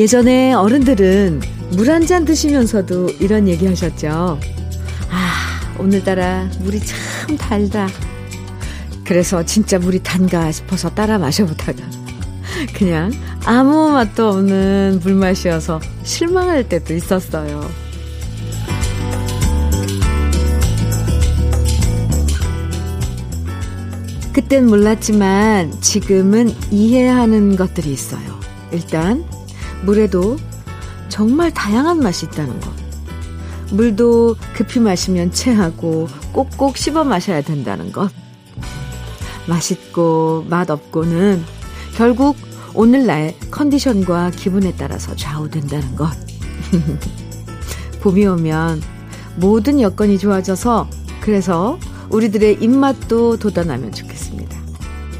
예전에 어른들은 물 한 잔 드시면서도 이런 얘기 하셨죠. 아, 오늘따라 물이 참 달다. 그래서 진짜 물이 단가 싶어서 따라 마셔보다가 그냥 아무 맛도 없는 물맛이어서 실망할 때도 있었어요. 그땐 몰랐지만 지금은 이해하는 것들이 있어요. 일단 물에도 정말 다양한 맛이 있다는 것. 물도 급히 마시면 체하고 꼭꼭 씹어 마셔야 된다는 것. 맛있고 맛없고는 결국 오늘날 컨디션과 기분에 따라서 좌우된다는 것. 봄이 오면 모든 여건이 좋아져서 그래서 우리들의 입맛도 돋아나면 좋겠습니다.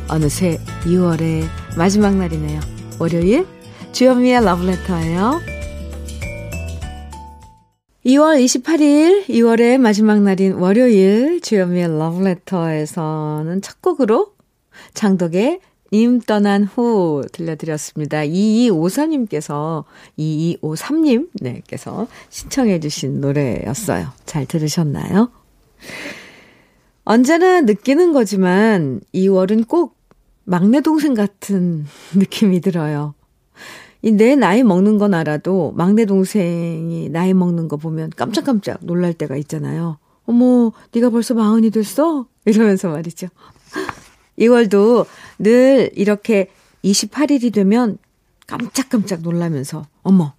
어느새 2월의 마지막 날이네요. 월요일 주현미의 러브레터예요. 2월 28일 2월의 마지막 날인 월요일 주현미의 러브레터에서는 첫 곡으로 장덕의 님 떠난 후 들려드렸습니다. 2254님께서 2253님 네 께서 신청해 주신 노래였어요. 잘 들으셨나요? 언제나 느끼는 거지만 2월은 꼭 막내 동생 같은 느낌이 들어요. 내 나이 먹는 건 알아도 막내 동생이 나이 먹는 거 보면 깜짝깜짝 놀랄 때가 있잖아요. 어머, 네가 벌써 마흔이 됐어? 이러면서 말이죠. 2월도 늘 이렇게 28일이 되면 깜짝깜짝 놀라면서 어머,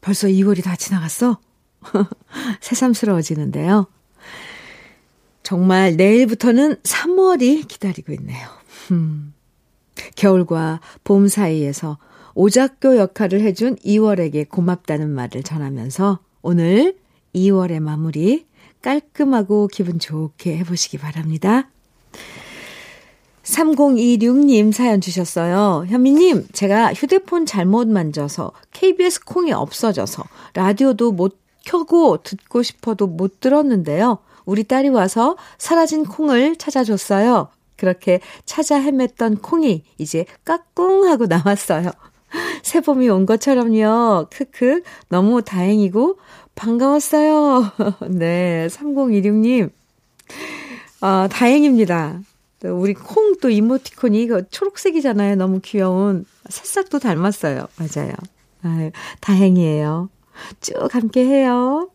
벌써 2월이 다 지나갔어? 새삼스러워지는데요. 정말 내일부터는 3월이 기다리고 있네요. 음. 겨울과 봄 사이에서 오작교 역할을 해준 2월에게 고맙다는 말을 전하면서 오늘 2월의 마무리 깔끔하고 기분 좋게 해보시기 바랍니다. 3026님 사연 주셨어요. 현미님, 제가 휴대폰 잘못 만져서 KBS 콩이 없어져서 라디오도 못 켜고 듣고 싶어도 못 들었는데요. 우리 딸이 와서 사라진 콩을 찾아줬어요. 그렇게 찾아 헤맸던 콩이 이제 까꿍 하고 나왔어요. 새봄이 온 것처럼요. 크크. 너무 다행이고 반가웠어요. 네, 3016님. 아, 다행입니다. 우리 콩 또 이모티콘이 이거 초록색이잖아요. 너무 귀여운. 새싹 도 닮았어요. 맞아요. 아유, 다행이에요. 쭉 함께 해요.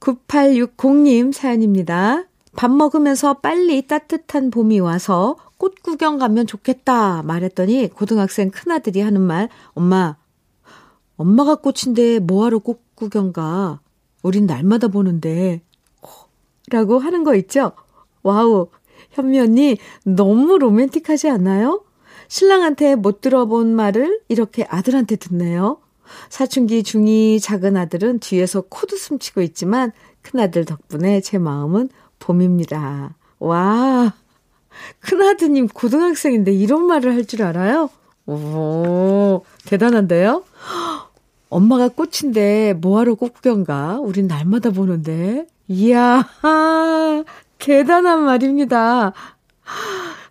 9860님 사연입니다. 밥 먹으면서 빨리 따뜻한 봄이 와서 꽃 구경 가면 좋겠다 말했더니 고등학생 큰아들이 하는 말, 엄마, 엄마가 꽃인데 뭐하러 꽃 구경 가? 우린 날마다 보는데. 라고 하는 거 있죠? 와우, 현미 언니 너무 로맨틱하지 않나요? 신랑한테 못 들어본 말을 이렇게 아들한테 듣네요. 사춘기 중2 작은 아들은 뒤에서 코웃음 치고 있지만 큰아들 덕분에 제 마음은 봄입니다. 와, 큰아드님 고등학생인데 이런 말을 할 줄 알아요? 오, 대단한데요? 엄마가 꽃인데 뭐하러 꽃구경 가? 우린 날마다 보는데. 이야, 대단한 말입니다.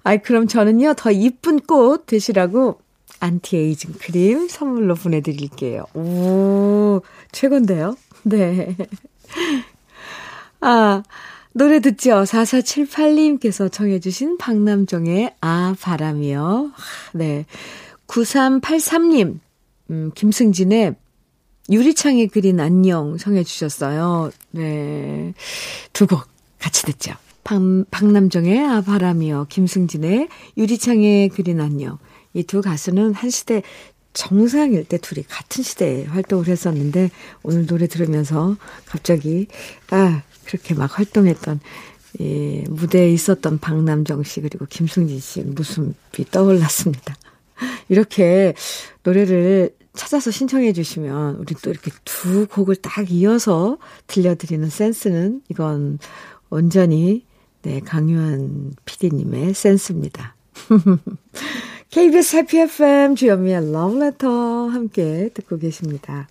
아이, 그럼 저는요, 더 이쁜 꽃 드시라고 안티에이징 크림 선물로 보내드릴게요. 오, 최곤데요? 네. 아, 노래 듣죠? 4478님께서 청해주신 박남정의 아, 바람이요. 네. 9383님, 음, 김승진의 유리창에 그린 안녕 청해주셨어요. 네. 두 곡 같이 듣죠. 박, 박남정의 아, 바람이요. 김승진의 유리창에 그린 안녕. 이 두 가수는 한 시대 정상일 때 둘이 같은 시대에 활동을 했었는데 오늘 노래 들으면서 갑자기 아 그렇게 막 활동했던 예, 무대에 있었던 박남정 씨 그리고 김승진 씨 모습이 떠올랐습니다. 이렇게 노래를 찾아서 신청해 주시면 우리 또 이렇게 두 곡을 딱 이어서 들려드리는 센스는 이건 온전히 네, 강유한 PD님의 센스입니다. KBS 해피 FM 주연미의 러브레터 함께 듣고 계십니다.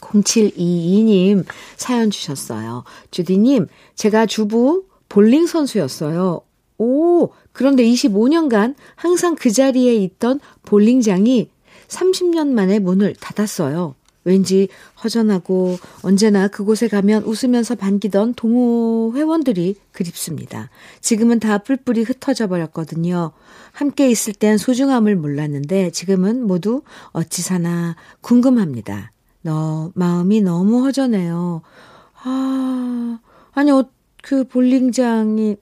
0722님 사연 주셨어요. 주디님, 제가 주부 볼링 선수였어요. 오, 그런데 25년간 항상 그 자리에 있던 볼링장이 30년 만에 문을 닫았어요. 왠지 허전하고 언제나 그곳에 가면 웃으면서 반기던 동호 회원들이 그립습니다. 지금은 다 뿔뿔이 흩어져 버렸거든요. 함께 있을 땐 소중함을 몰랐는데 지금은 모두 어찌 사나 궁금합니다. 너 마음이 너무 허전해요. 아, 아니 어, 그 볼링장이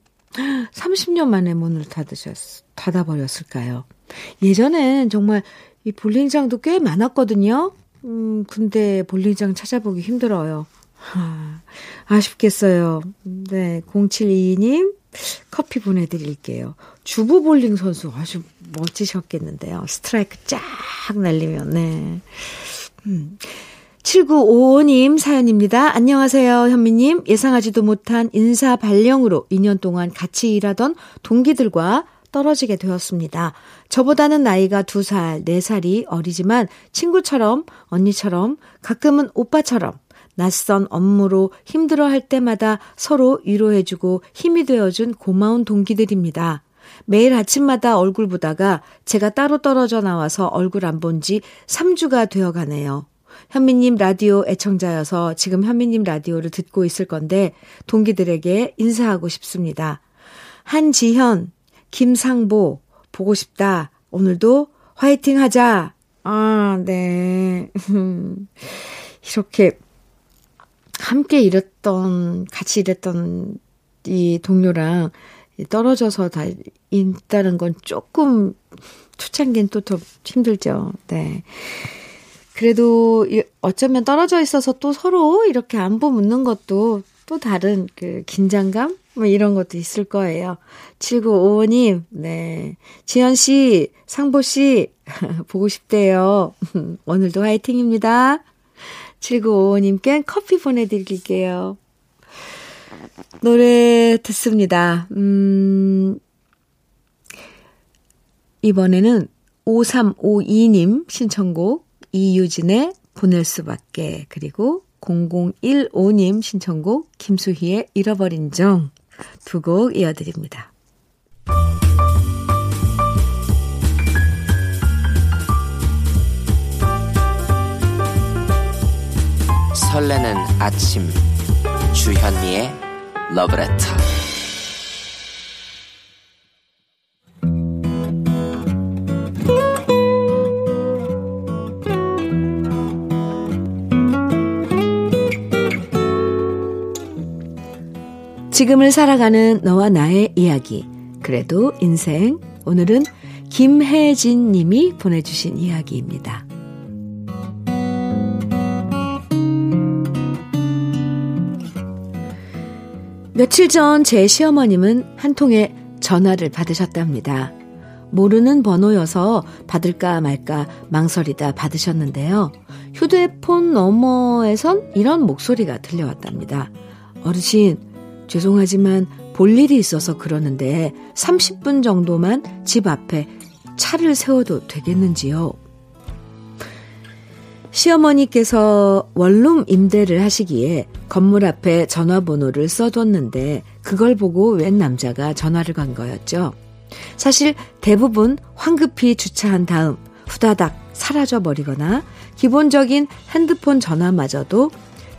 30년 만에 문을 닫으셨 닫아버렸을까요? 예전엔 정말 이 볼링장도 꽤 많았거든요. 음, 근데 볼링장 찾아보기 힘들어요. 아, 아쉽겠어요. 네, 0722님 커피 보내드릴게요. 주부 볼링 선수 아주 멋지셨겠는데요. 스트라이크 쫙 날리면, 네. 음. 7955님 사연입니다. 안녕하세요, 현미님. 예상하지도 못한 인사 발령으로 2년 동안 같이 일하던 동기들과 떨어지게 되었습니다. 저보다는 나이가 2살, 4살이 어리지만 친구처럼, 언니처럼, 가끔은 오빠처럼 낯선 업무로 힘들어 할 때마다 서로 위로해주고 힘이 되어준 고마운 동기들입니다. 매일 아침마다 얼굴 보다가 제가 따로 떨어져 나와서 얼굴 안 본 지 3주가 되어 가네요. 현미님 라디오 애청자여서 지금 현미님 라디오를 듣고 있을 건데 동기들에게 인사하고 싶습니다. 한지현, 김상보, 보고 싶다. 오늘도 화이팅 하자. 아, 네. 이렇게 함께 일했던, 같이 일했던 이 동료랑 떨어져서 다 있다는 건 조금 초창기엔 또 더 힘들죠. 네. 그래도 어쩌면 떨어져 있어서 또 서로 이렇게 안부 묻는 것도 또 다른 그 긴장감? 뭐 이런 것도 있을 거예요. 7955님, 네. 지현 씨, 상보 씨, 보고 싶대요. 오늘도 화이팅입니다. 7955님께 커피 보내드릴게요. 노래 듣습니다. 음, 이번에는 5352님 신청곡 이유진의 보낼 수밖에 그리고 0015님 신청곡 김수희의 잃어버린 정 두 곡 이어드립니다. 설레는 아침 주현미의 러브레터 지금을 살아가는 너와 나의 이야기. 그래도 인생. 오늘은 김혜진 님이 보내주신 이야기입니다. 며칠 전 제 시어머님은 한 통의 전화를 받으셨답니다. 모르는 번호여서 받을까 말까 망설이다 받으셨는데요. 휴대폰 너머에선 이런 목소리가 들려왔답니다. 어르신, 죄송하지만 볼 일이 있어서 그러는데 30분 정도만 집 앞에 차를 세워도 되겠는지요? 시어머니께서 원룸 임대를 하시기에 건물 앞에 전화번호를 써뒀는데 그걸 보고 웬 남자가 전화를 건 거였죠. 사실 대부분 황급히 주차한 다음 후다닥 사라져 버리거나 기본적인 핸드폰 전화마저도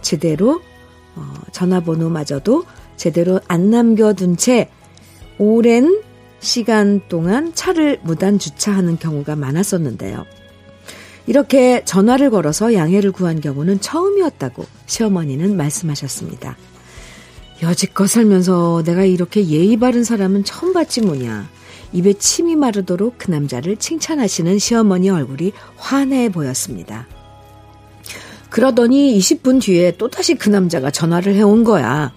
제대로 어, 전화번호마저도 제대로 안 남겨둔 채 오랜 시간 동안 차를 무단 주차하는 경우가 많았었는데요. 이렇게 전화를 걸어서 양해를 구한 경우는 처음이었다고 시어머니는 말씀하셨습니다. 여지껏 살면서 내가 이렇게 예의 바른 사람은 처음 봤지 뭐냐. 입에 침이 마르도록 그 남자를 칭찬하시는 시어머니 얼굴이 환해 보였습니다. 그러더니 20분 뒤에 또다시 그 남자가 전화를 해온 거야.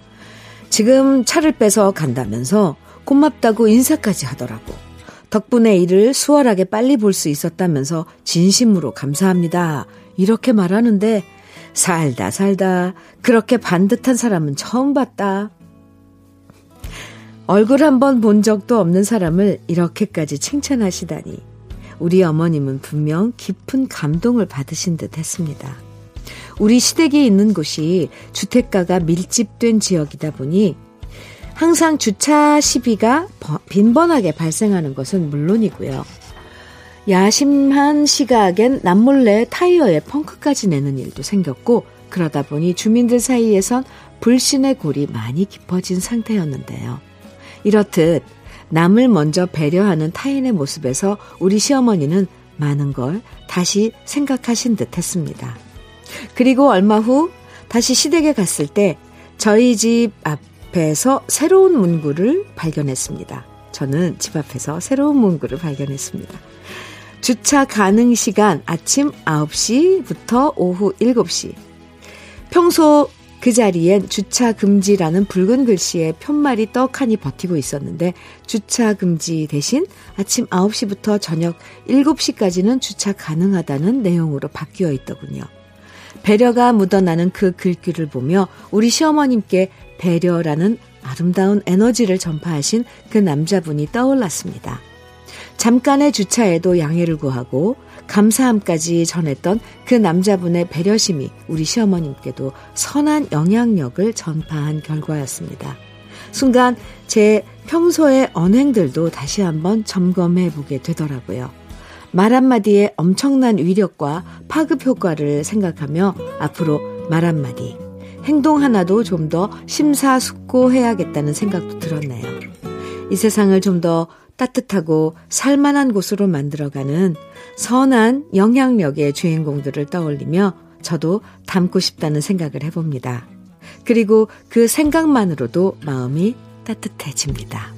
지금 차를 빼서 간다면서 고맙다고 인사까지 하더라고. 덕분에 일을 수월하게 빨리 볼 수 있었다면서 진심으로 감사합니다. 이렇게 말하는데 살다 살다 그렇게 반듯한 사람은 처음 봤다. 얼굴 한 번 본 적도 없는 사람을 이렇게까지 칭찬하시다니 우리 어머님은 분명 깊은 감동을 받으신 듯 했습니다. 우리 시댁이 있는 곳이 주택가가 밀집된 지역이다 보니 항상 주차 시비가 빈번하게 발생하는 것은 물론이고요. 야심한 시각엔 남몰래 타이어에 펑크까지 내는 일도 생겼고 그러다 보니 주민들 사이에선 불신의 골이 많이 깊어진 상태였는데요. 이렇듯 남을 먼저 배려하는 타인의 모습에서 우리 시어머니는 많은 걸 다시 생각하신 듯 했습니다. 그리고 얼마 후 다시 시댁에 갔을 때 저희 집 앞에서 새로운 문구를 발견했습니다. 저는 집 앞에서 새로운 문구를 발견했습니다. 주차 가능 시간 아침 9시부터 오후 7시. 평소 그 자리엔 주차 금지라는 붉은 글씨에 편말이 떡하니 버티고 있었는데 주차 금지 대신 아침 9시부터 저녁 7시까지는 주차 가능하다는 내용으로 바뀌어 있더군요. 배려가 묻어나는 그 글귀를 보며 우리 시어머님께 배려라는 아름다운 에너지를 전파하신 그 남자분이 떠올랐습니다. 잠깐의 주차에도 양해를 구하고 감사함까지 전했던 그 남자분의 배려심이 우리 시어머님께도 선한 영향력을 전파한 결과였습니다. 순간 제 평소의 언행들도 다시 한번 점검해 보게 되더라고요. 말 한마디의 엄청난 위력과 파급 효과를 생각하며 앞으로 말 한마디, 행동 하나도 좀 더 심사숙고해야겠다는 생각도 들었네요. 이 세상을 좀 더 따뜻하고 살만한 곳으로 만들어가는 선한 영향력의 주인공들을 떠올리며 저도 닮고 싶다는 생각을 해봅니다. 그리고 그 생각만으로도 마음이 따뜻해집니다.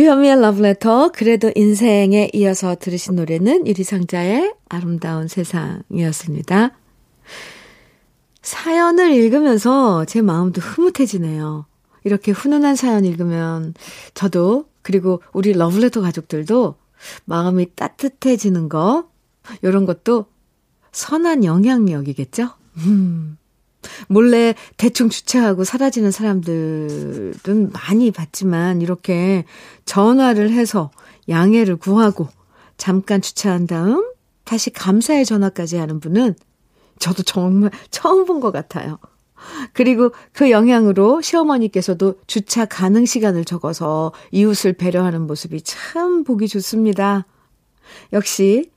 주현미의 러브레터, 그래도 인생에 이어서 들으신 노래는 유리상자의 아름다운 세상이었습니다. 사연을 읽으면서 제 마음도 흐뭇해지네요. 이렇게 훈훈한 사연 읽으면 저도, 그리고 우리 러브레터 가족들도 마음이 따뜻해지는 거, 이런 것도 선한 영향력이겠죠? 음. 몰래 대충 주차하고 사라지는 사람들은 많이 봤지만 이렇게 전화를 해서 양해를 구하고 잠깐 주차한 다음 다시 감사의 전화까지 하는 분은 저도 정말 처음 본 것 같아요. 그리고 그 영향으로 시어머니께서도 주차 가능 시간을 적어서 이웃을 배려하는 모습이 참 보기 좋습니다. 역시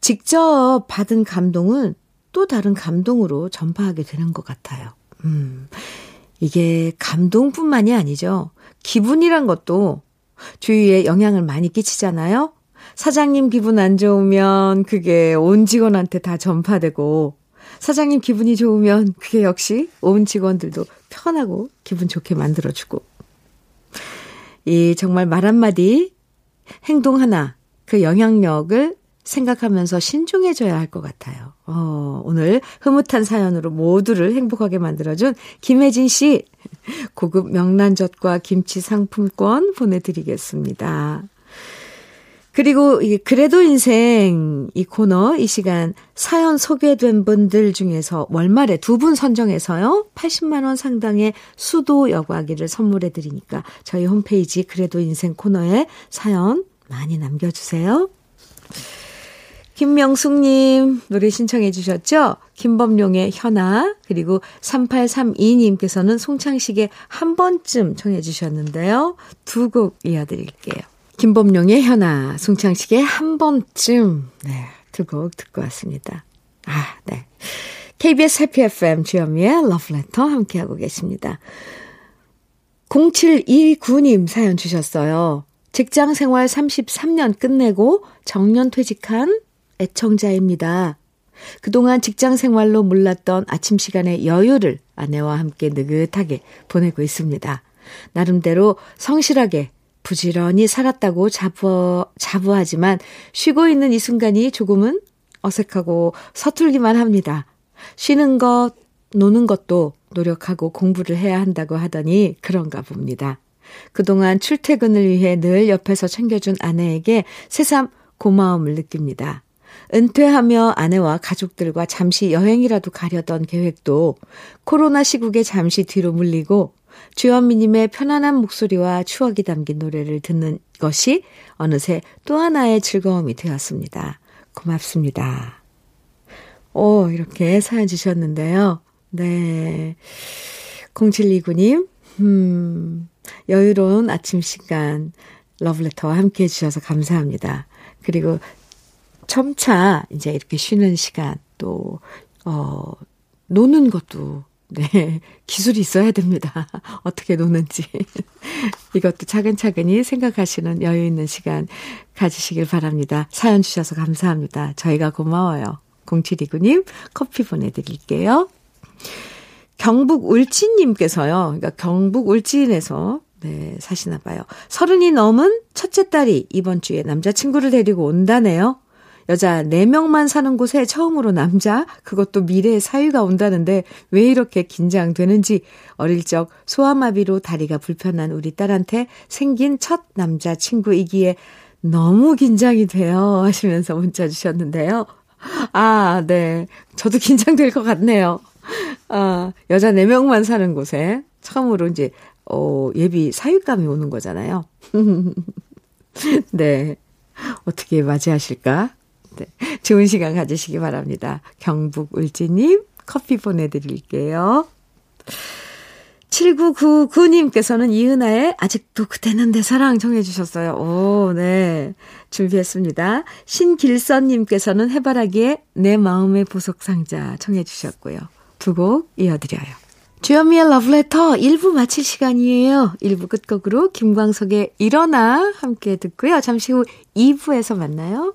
직접 받은 감동은 또 다른 감동으로 전파하게 되는 것 같아요. 음, 이게 감동뿐만이 아니죠. 기분이란 것도 주위에 영향을 많이 끼치잖아요. 사장님 기분 안 좋으면 그게 온 직원한테 다 전파되고, 사장님 기분이 좋으면 그게 역시 온 직원들도 편하고 기분 좋게 만들어주고. 이 정말 말 한마디, 행동 하나, 그 영향력을 생각하면서 신중해져야 할 것 같아요. 어, 오늘 흐뭇한 사연으로 모두를 행복하게 만들어준 김혜진 씨, 고급 명란젓과 김치 상품권 보내드리겠습니다. 그리고 이 그래도 인생 이 코너 이 시간 사연 소개된 분들 중에서 월말에 두 분 선정해서요. 80만 원 상당의 수도 여과기를 선물해 드리니까 저희 홈페이지 그래도 인생 코너에 사연 많이 남겨 주세요. 김명숙님 노래 신청해 주셨죠? 김범룡의 현아 그리고 3832님께서는 송창식의 한 번쯤 청해 주셨는데요. 두 곡 이어드릴게요. 김범룡의 현아, 송창식의 한 번쯤 네, 두 곡 듣고 왔습니다. 아, 네. KBS 해피 FM 주현미의 러브레터 함께하고 계십니다. 0729님 사연 주셨어요. 직장 생활 33년 끝내고 정년 퇴직한 애청자입니다. 그동안 직장 생활로 몰랐던 아침 시간의 여유를 아내와 함께 느긋하게 보내고 있습니다. 나름대로 성실하게 부지런히 살았다고 자부, 자부하지만 쉬고 있는 이 순간이 조금은 어색하고 서툴기만 합니다. 쉬는 것, 노는 것도 노력하고 공부를 해야 한다고 하더니 그런가 봅니다. 그동안 출퇴근을 위해 늘 옆에서 챙겨준 아내에게 새삼 고마움을 느낍니다. 은퇴하며 아내와 가족들과 잠시 여행이라도 가려던 계획도 코로나 시국에 잠시 뒤로 물리고 주현미님의 편안한 목소리와 추억이 담긴 노래를 듣는 것이 어느새 또 하나의 즐거움이 되었습니다. 고맙습니다. 오, 이렇게 사연 주셨는데요. 네. 0729님, 음, 여유로운 아침 시간, 러브레터와 함께 해주셔서 감사합니다. 그리고 첨차 이제 이렇게 쉬는 시간 또, 어, 노는 것도 네, 기술이 있어야 됩니다. 어떻게 노는지. 이것도 차근차근히 생각하시는 여유 있는 시간 가지시길 바랍니다. 사연 주셔서 감사합니다. 저희가 고마워요. 0729님 커피 보내드릴게요. 경북 울진님께서요. 그러니까 경북 울진에서 네, 사시나 봐요. 서른이 넘은 첫째 딸이 이번 주에 남자친구를 데리고 온다네요. 여자 4명만 사는 곳에 처음으로 남자, 그것도 미래의 사위가 온다는데 왜 이렇게 긴장되는지 어릴 적 소아마비로 다리가 불편한 우리 딸한테 생긴 첫 남자친구이기에 너무 긴장이 돼요. 하시면서 문자 주셨는데요. 아, 네. 저도 긴장될 것 같네요. 아, 여자 4명만 사는 곳에 처음으로 이제, 어, 예비 사윗감이 오는 거잖아요. 네. 어떻게 맞이하실까? 네. 좋은 시간 가지시기 바랍니다. 경북 울지님 커피 보내드릴게요. 7999님께서는 이은아의 아직도 그때는 내 사랑 정해주셨어요. 오, 네. 준비했습니다. 신길선님께서는 해바라기의 내 마음의 보석상자 청해주셨고요. 두 곡 이어드려요. 주현미의 러브레터 1부 마칠 시간이에요. 1부 끝곡으로 김광석의 일어나 함께 듣고요. 잠시 후 2부에서 만나요.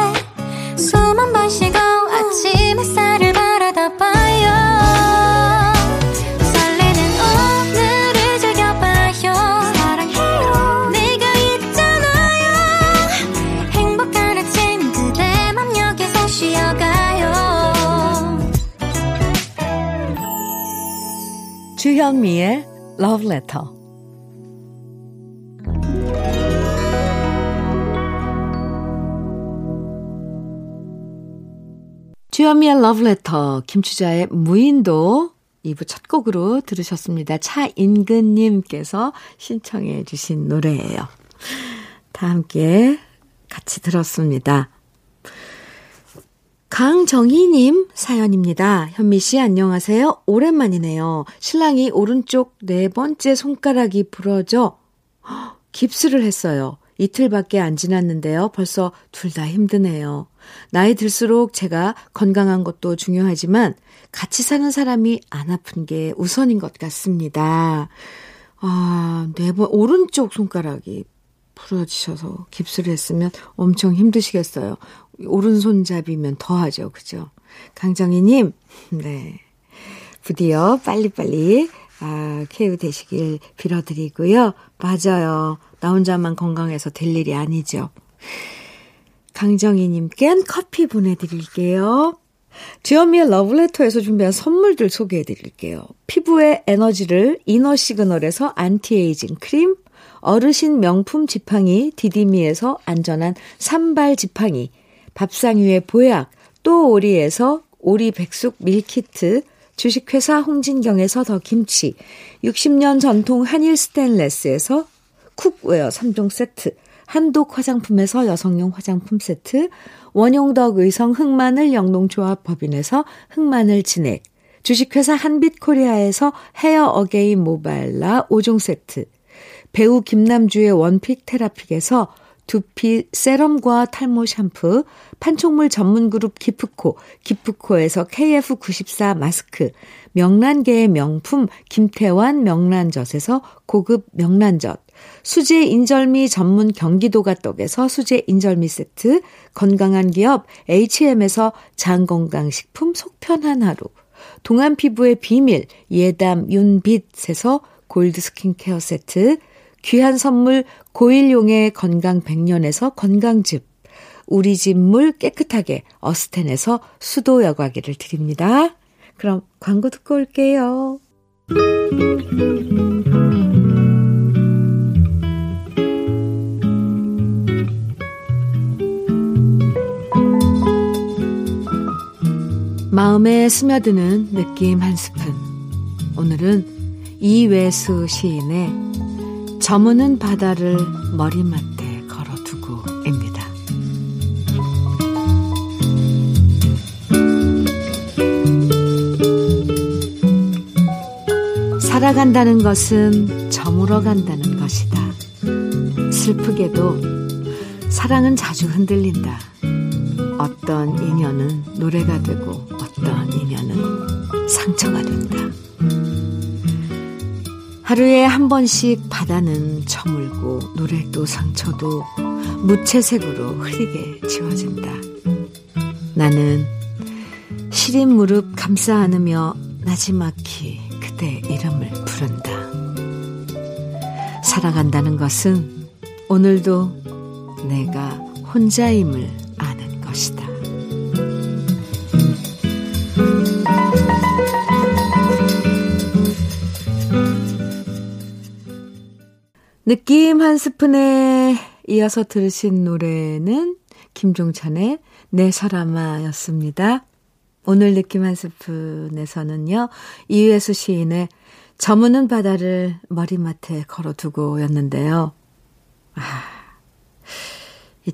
주현미의 Love Letter. 주현미의 Love Letter, 김추자의 무인도 2부 첫 곡으로 들으셨습니다. 차인근님께서 신청해 주신 노래예요. 다 함께 같이 들었습니다. 강정희님 사연입니다. 현미 씨 안녕하세요. 오랜만이네요. 신랑이 오른쪽 네 번째 손가락이 부러져 깁스를 했어요. 이틀밖에 안 지났는데요. 벌써 둘 다 힘드네요. 나이 들수록 제가 건강한 것도 중요하지만 같이 사는 사람이 안 아픈 게 우선인 것 같습니다. 아, 네 번, 오른쪽 손가락이 부러지셔서 깁스를 했으면 엄청 힘드시겠어요. 오른손잡이면 더 하죠. 그죠? 강정희님, 네. 부디어 빨리빨리, 아, 쾌유 되시길 빌어드리고요. 맞아요. 나 혼자만 건강해서 될 일이 아니죠. 강정희님껜 커피 보내드릴게요. 주현미의 러브레터에서 준비한 선물들 소개해 드릴게요. 피부의 에너지를 이너 시그널에서 안티에이징 크림, 어르신 명품 지팡이 디디미에서 안전한 산발 지팡이, 밥상 위의 보약, 또 오리에서 오리 백숙 meal kit, 주식회사 홍진경에서 더 김치, 60년 전통 한일 스텐레스에서 cookware 3종 세트, 한독 화장품에서 여성용 화장품 세트, 원용덕 의성 흑마늘 영농조합 법인에서 흑마늘 진액, 주식회사 한빛코리아에서 헤어 어게인 모발라 5종 세트, 배우 김남주의 one pick 테라픽에서 두피 serum과 탈모 샴푸, 판촉물 전문 그룹 기프코, 기프코에서 KF94 마스크, 명란계의 명품 김태환 명란젓에서 고급 명란젓, 수제 인절미 전문 경기도가 떡에서 수제 인절미 세트, 건강한 기업 H&M에서 장건강식품 속편한 하루, 동안 피부의 비밀 예담 윤빛에서 골드 스킨케어 세트, 귀한 선물 고일용의 건강 100년에서 건강즙, 우리 집 물 깨끗하게 어스텐에서 수도 여과기를 드립니다. 그럼 광고 듣고 올게요. 마음에 스며드는 느낌 한 스푼. 오늘은 이외수 시인의 저무는 바다를 머리맡에 걸어두고입니다. 살아간다는 것은 저물어 간다는 것이다. 슬프게도 사랑은 자주 흔들린다. 어떤 인연은 노래가 되고 어떤 인연은 상처가 된다. 하루에 한 번씩 바다는 저물고 노래도 상처도 무채색으로 흐리게 지워진다. 나는 시린 무릎 감싸 안으며 나지막히 그대 이름을 부른다. 살아간다는 것은 오늘도 내가 혼자임을 아는 것이다. 느낌 한 스푼에 이어서 들으신 노래는 김종찬의 내 사람아 였습니다. 오늘 느낌 한 스푼에서는요, 이회수 시인의 저무는 바다를 머리맡에 걸어두고 였는데요. 아,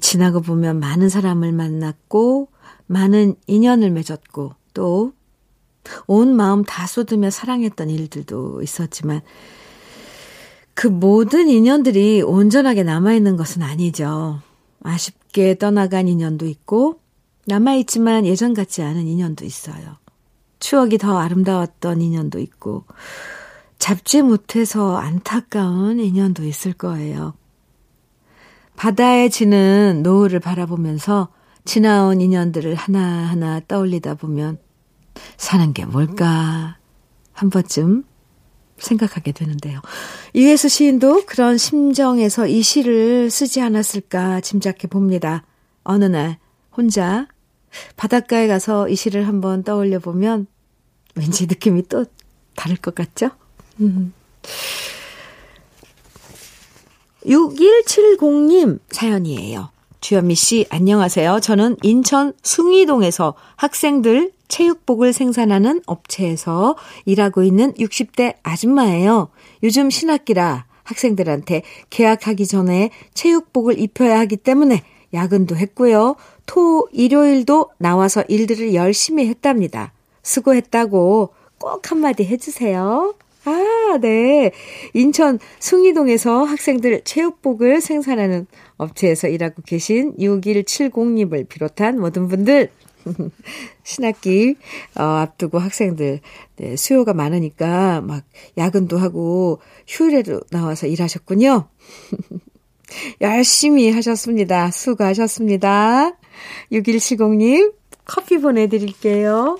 지나고 보면 많은 사람을 만났고, 많은 인연을 맺었고, 또, 온 마음 다 쏟으며 사랑했던 일들도 있었지만, 그 모든 인연들이 온전하게 남아있는 것은 아니죠. 아쉽게 떠나간 인연도 있고, 남아있지만 예전 같지 않은 인연도 있어요. 추억이 더 아름다웠던 인연도 있고, 잡지 못해서 안타까운 인연도 있을 거예요. 바다에 지는 노을을 바라보면서 지나온 인연들을 하나하나 떠올리다 보면 사는 게 뭘까 한 번쯤 생각하게 되는데요. 이회수 시인도 그런 심정에서 이 시를 쓰지 않았을까 짐작해 봅니다. 어느 날 혼자 바닷가에 가서 이 시를 한번 떠올려 보면 왠지 느낌이 또 다를 것 같죠? 음. 6170님 사연이에요. 주현미 씨, 안녕하세요. 저는 인천 숭이동에서 학생들 체육복을 생산하는 업체에서 일하고 있는 60대 아줌마예요. 요즘 신학기라 학생들한테 개학하기 전에 체육복을 입혀야 하기 때문에 야근도 했고요. 토, 일요일도 나와서 일들을 열심히 했답니다. 수고했다고 꼭 한마디 해주세요. 아, 네. 인천 숭이동에서 학생들 체육복을 생산하는 업체에서 일하고 계신 6170님을 비롯한 모든 분들, 신학기 어, 앞두고 학생들 네, 수요가 많으니까 막 야근도 하고 휴일에도 나와서 일하셨군요. 열심히 하셨습니다. 수고하셨습니다. 6170님, 커피 보내드릴게요.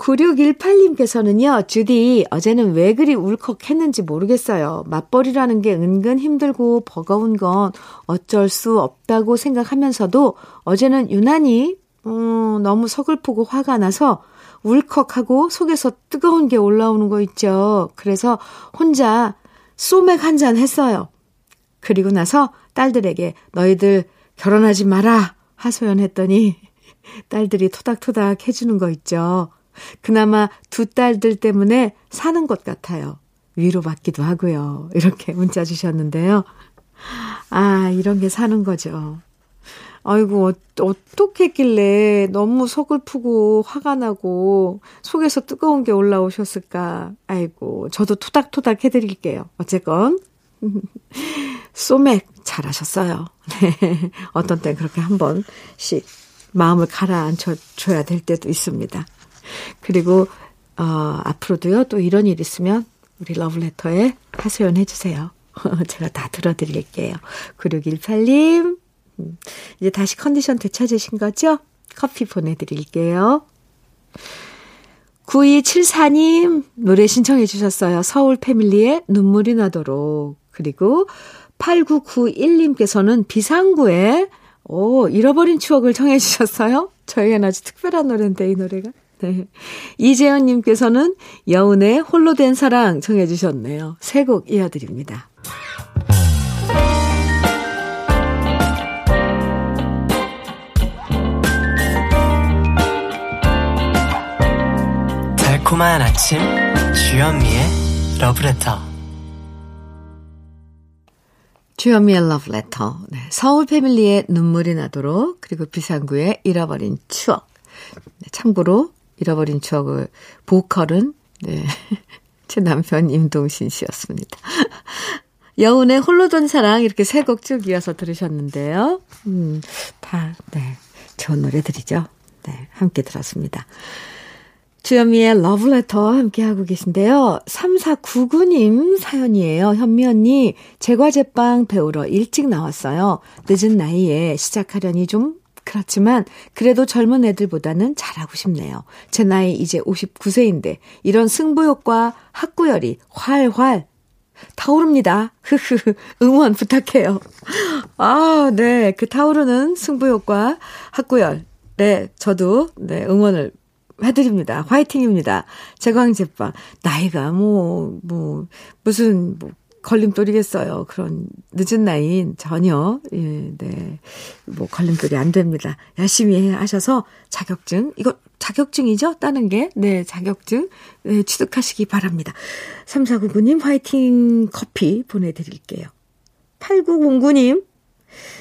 9618님께서는요, 주디, 어제는 왜 그리 울컥했는지 모르겠어요. 맞벌이라는 게 은근 힘들고 버거운 건 어쩔 수 없다고 생각하면서도 어제는 유난히, 음, 너무 서글프고 화가 나서 울컥하고 속에서 뜨거운 게 올라오는 거 있죠. 그래서 혼자 소맥 한 잔 했어요. 그리고 나서 딸들에게 너희들 결혼하지 마라 하소연했더니 딸들이 토닥토닥 해주는 거 있죠. 그나마 두 딸들 때문에 사는 것 같아요. 위로받기도 하고요. 이렇게 문자 주셨는데요. 아, 이런 게 사는 거죠. 아이고, 어, 어떻게 했길래 너무 서글프고 화가 나고 속에서 뜨거운 게 올라오셨을까. 아이고, 저도 토닥토닥 해드릴게요. 어쨌건. 소맥 잘하셨어요. 네. 어떤 땐 그렇게 한 번씩 마음을 가라앉혀줘야 될 때도 있습니다. 그리고, 어, 앞으로도요, 또 이런 일 있으면 우리 러브레터에 하소연 해주세요. 제가 다 들어드릴게요. 9618님, 음, 이제 다시 컨디션 되찾으신 거죠? 커피 보내드릴게요. 9274님, 노래 신청해 주셨어요. 서울 패밀리의 눈물이 나도록. 그리고 8991님께서는 비상구에, 오, 잃어버린 추억을 청해 주셨어요. 저희가 아주 특별한 노래인데, 이 노래가. 네. 이재현님께서는 여운의 홀로 된 사랑 청해 주셨네요. 새곡 이어드립니다. 달콤한 아침 주현미의 러브레터 주현미의 러브레터 네, 서울 패밀리의 눈물이 나도록 그리고 비상구의 잃어버린 추억 네, 참고로 잃어버린 추억을 보컬은 네. 제 남편 임동신 씨였습니다. 여운의 홀로 돈 사랑 이렇게 세 곡 쭉 이어서 들으셨는데요. 음, 다, 네. 좋은 노래들이죠. 네. 함께 들었습니다. 주현미의 러브레터 함께하고 계신데요. 3499님 사연이에요. 현미 언니, 제과제빵 배우러 일찍 나왔어요. 늦은 나이에 시작하려니 좀 그렇지만 그래도 젊은 애들보다는 잘하고 싶네요. 제 나이 이제 59세인데 이런 승부욕과 학구열이 활활 타오릅니다. 흐흐 응원 부탁해요. 아, 네. 그 타오르는 승부욕과 학구열. 네, 저도 네, 응원을 해드립니다. 화이팅입니다. 제광제빵. 나이가 뭐, 뭐, 무슨, 뭐, 걸림돌이겠어요. 그런 늦은 나이인 전혀, 예, 네. 뭐, 걸림돌이 안 됩니다. 열심히 하셔서 자격증, 이거 자격증이죠? 따는 게. 네, 자격증, 네, 취득하시기 바랍니다. 3499 님 화이팅 커피 보내 드릴게요. 8909 님,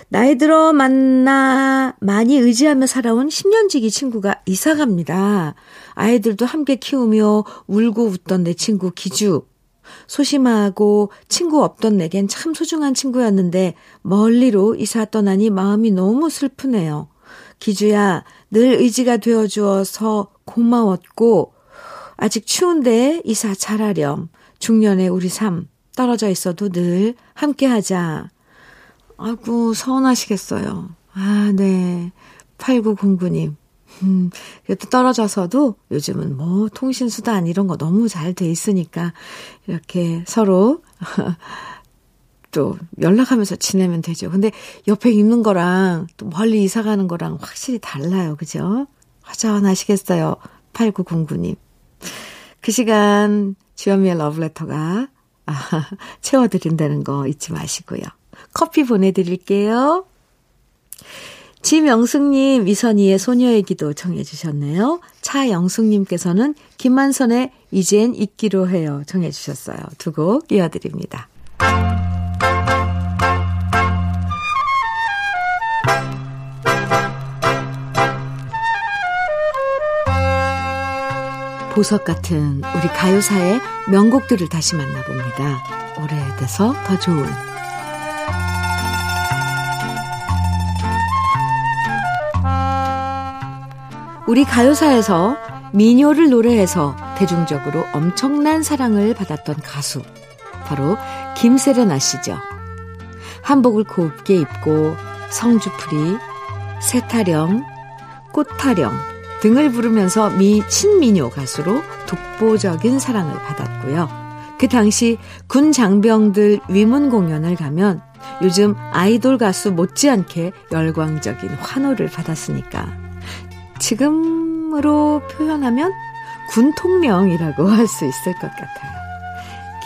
나이 들어 만나 많이 의지하며 살아온 10년지기 친구가 이사 갑니다. 아이들도 함께 키우며 울고 웃던 내 친구 기주. 소심하고 친구 없던 내겐 참 소중한 친구였는데 멀리로 이사 떠나니 마음이 너무 슬프네요. 기주야, 늘 의지가 되어 주어서 고마웠고 아직 추운데 이사 잘하렴. 중년의 우리 삶 떨어져 있어도 늘 함께 하자. 아이고, 서운하시겠어요. 아, 네. 8909님. 음, 그래도 떨어져서도 요즘은 뭐 통신수단 이런 거 너무 잘 돼 있으니까 이렇게 서로 또 연락하면서 지내면 되죠. 근데 옆에 있는 거랑 또 멀리 이사 가는 거랑 확실히 달라요. 그죠? 화전하시겠어요. 8909님. 그 시간 주현미의 러브레터가 아, 채워드린다는 거 잊지 마시고요. 커피 보내드릴게요. 지명숙님, 위선이의 소녀의 기도 정해주셨네요. 차영숙님께서는 김만선의 이젠 잊기로 해요 정해주셨어요. 두 곡 이어드립니다. 보석 같은 우리 가요사의 명곡들을 다시 만나봅니다. 오래돼서 더 좋은 우리 가요사에서 미녀를 노래해서 대중적으로 엄청난 사랑을 받았던 가수 바로 김세레나 씨죠. 한복을 곱게 입고 성주풀이, 새타령, 꽃타령 등을 부르면서 미 친미녀 가수로 독보적인 사랑을 받았고요. 그 당시 군 장병들 위문 공연을 가면 요즘 아이돌 가수 못지않게 열광적인 환호를 받았으니까 지금으로 표현하면 군통령이라고 할 수 있을 것 같아요.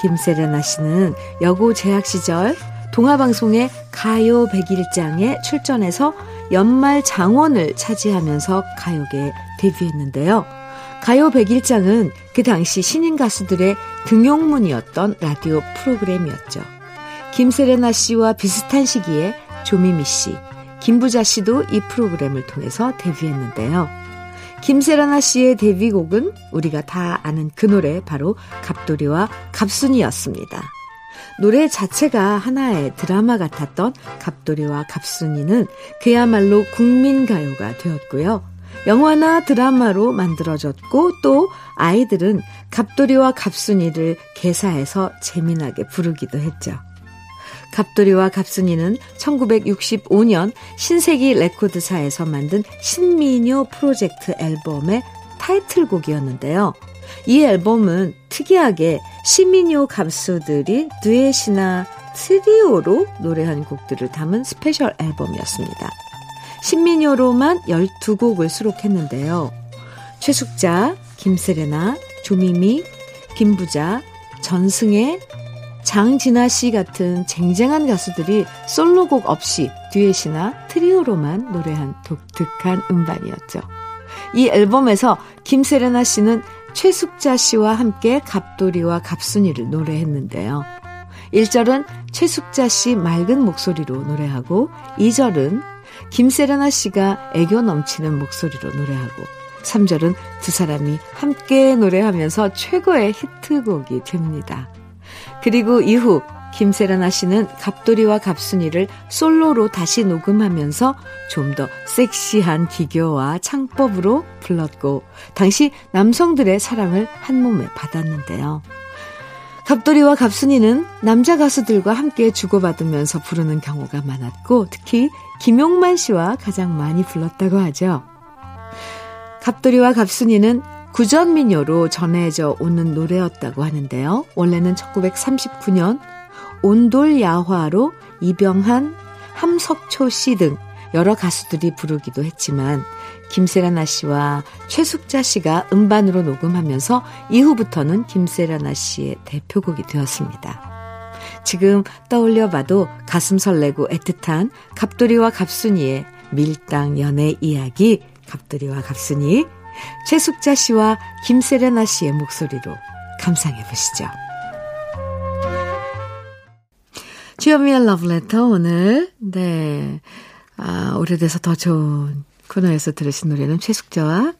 김세레나 씨는 여고 재학 시절 동화방송의 가요 백일장에 출전해서 연말 장원을 차지하면서 가요계에 데뷔했는데요. 가요 백일장은 그 당시 신인 가수들의 등용문이었던 라디오 프로그램이었죠. 김세레나 씨와 비슷한 시기에 조미미 씨, 김부자 씨도 이 프로그램을 통해서 데뷔했는데요. 김세라나 씨의 데뷔곡은 우리가 다 아는 그 노래 바로 갑돌이와 갑순이였습니다. 노래 자체가 하나의 드라마 같았던 갑돌이와 갑순이는 그야말로 국민 가요가 되었고요. 영화나 드라마로 만들어졌고 또 아이들은 갑돌이와 갑순이를 개사해서 재미나게 부르기도 했죠. 갑돌이와 갑순이는 1965년 신세기 레코드사에서 만든 신미녀 프로젝트 앨범의 타이틀곡이었는데요. 이 앨범은 특이하게 신민요 가수들이 듀엣이나 트리오로 노래한 곡들을 담은 special 앨범이었습니다. 신민요로만 12곡을 수록했는데요. 최숙자, 김세레나, 조미미, 김부자, 전승혜, 장진아 씨 같은 쟁쟁한 가수들이 솔로곡 없이 듀엣이나 트리오로만 노래한 독특한 음반이었죠. 이 앨범에서 김세레나 씨는 최숙자 씨와 함께 갑돌이와 갑순이를 노래했는데요. 1절은 최숙자 씨 맑은 목소리로 노래하고 2절은 김세레나 씨가 애교 넘치는 목소리로 노래하고 3절은 두 사람이 함께 노래하면서 최고의 히트곡이 됩니다. 그리고 이후 김세라나 씨는 갑돌이와 갑순이를 솔로로 다시 녹음하면서 좀 더 섹시한 기교와 창법으로 불렀고 당시 남성들의 사랑을 한 몸에 받았는데요. 갑돌이와 갑순이는 남자 가수들과 함께 주고받으면서 부르는 경우가 많았고 특히 김용만 씨와 가장 많이 불렀다고 하죠. 갑돌이와 갑순이는 구전민요로 전해져 오는 노래였다고 하는데요. 원래는 1939년 온돌야화로 이병한, 함석초 씨 등 여러 가수들이 부르기도 했지만 김세라나 씨와 최숙자 씨가 음반으로 녹음하면서 이후부터는 김세라나 씨의 대표곡이 되었습니다. 지금 떠올려 봐도 가슴 설레고 애틋한 갑돌이와 갑순이의 밀당 연애 이야기 갑돌이와 갑순이 최숙자 씨와 김세라나 씨의 목소리로 감상해 보시죠. 주현미의 러브레터 오늘 네 아, 오래돼서 더 좋은 코너에서 들으신 노래는 최숙자와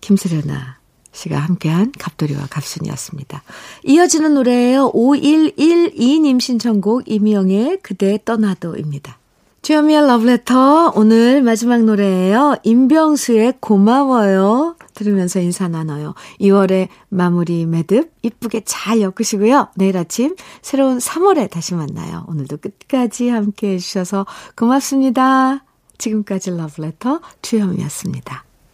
김세련아 씨가 함께한 갑돌이와 갑순이었습니다. 이어지는 노래예요. 5112님 신청곡 이미영의 그대 떠나도입니다. 주현미의 러브레터 오늘 마지막 노래예요. 임병수의 고마워요. 들으면서 인사 나눠요. 2월의 마무리 매듭 이쁘게 잘 엮으시고요. 내일 아침 새로운 3월에 다시 만나요. 오늘도 끝까지 함께 해주셔서 고맙습니다. 지금까지 러브레터 주현미였습니다.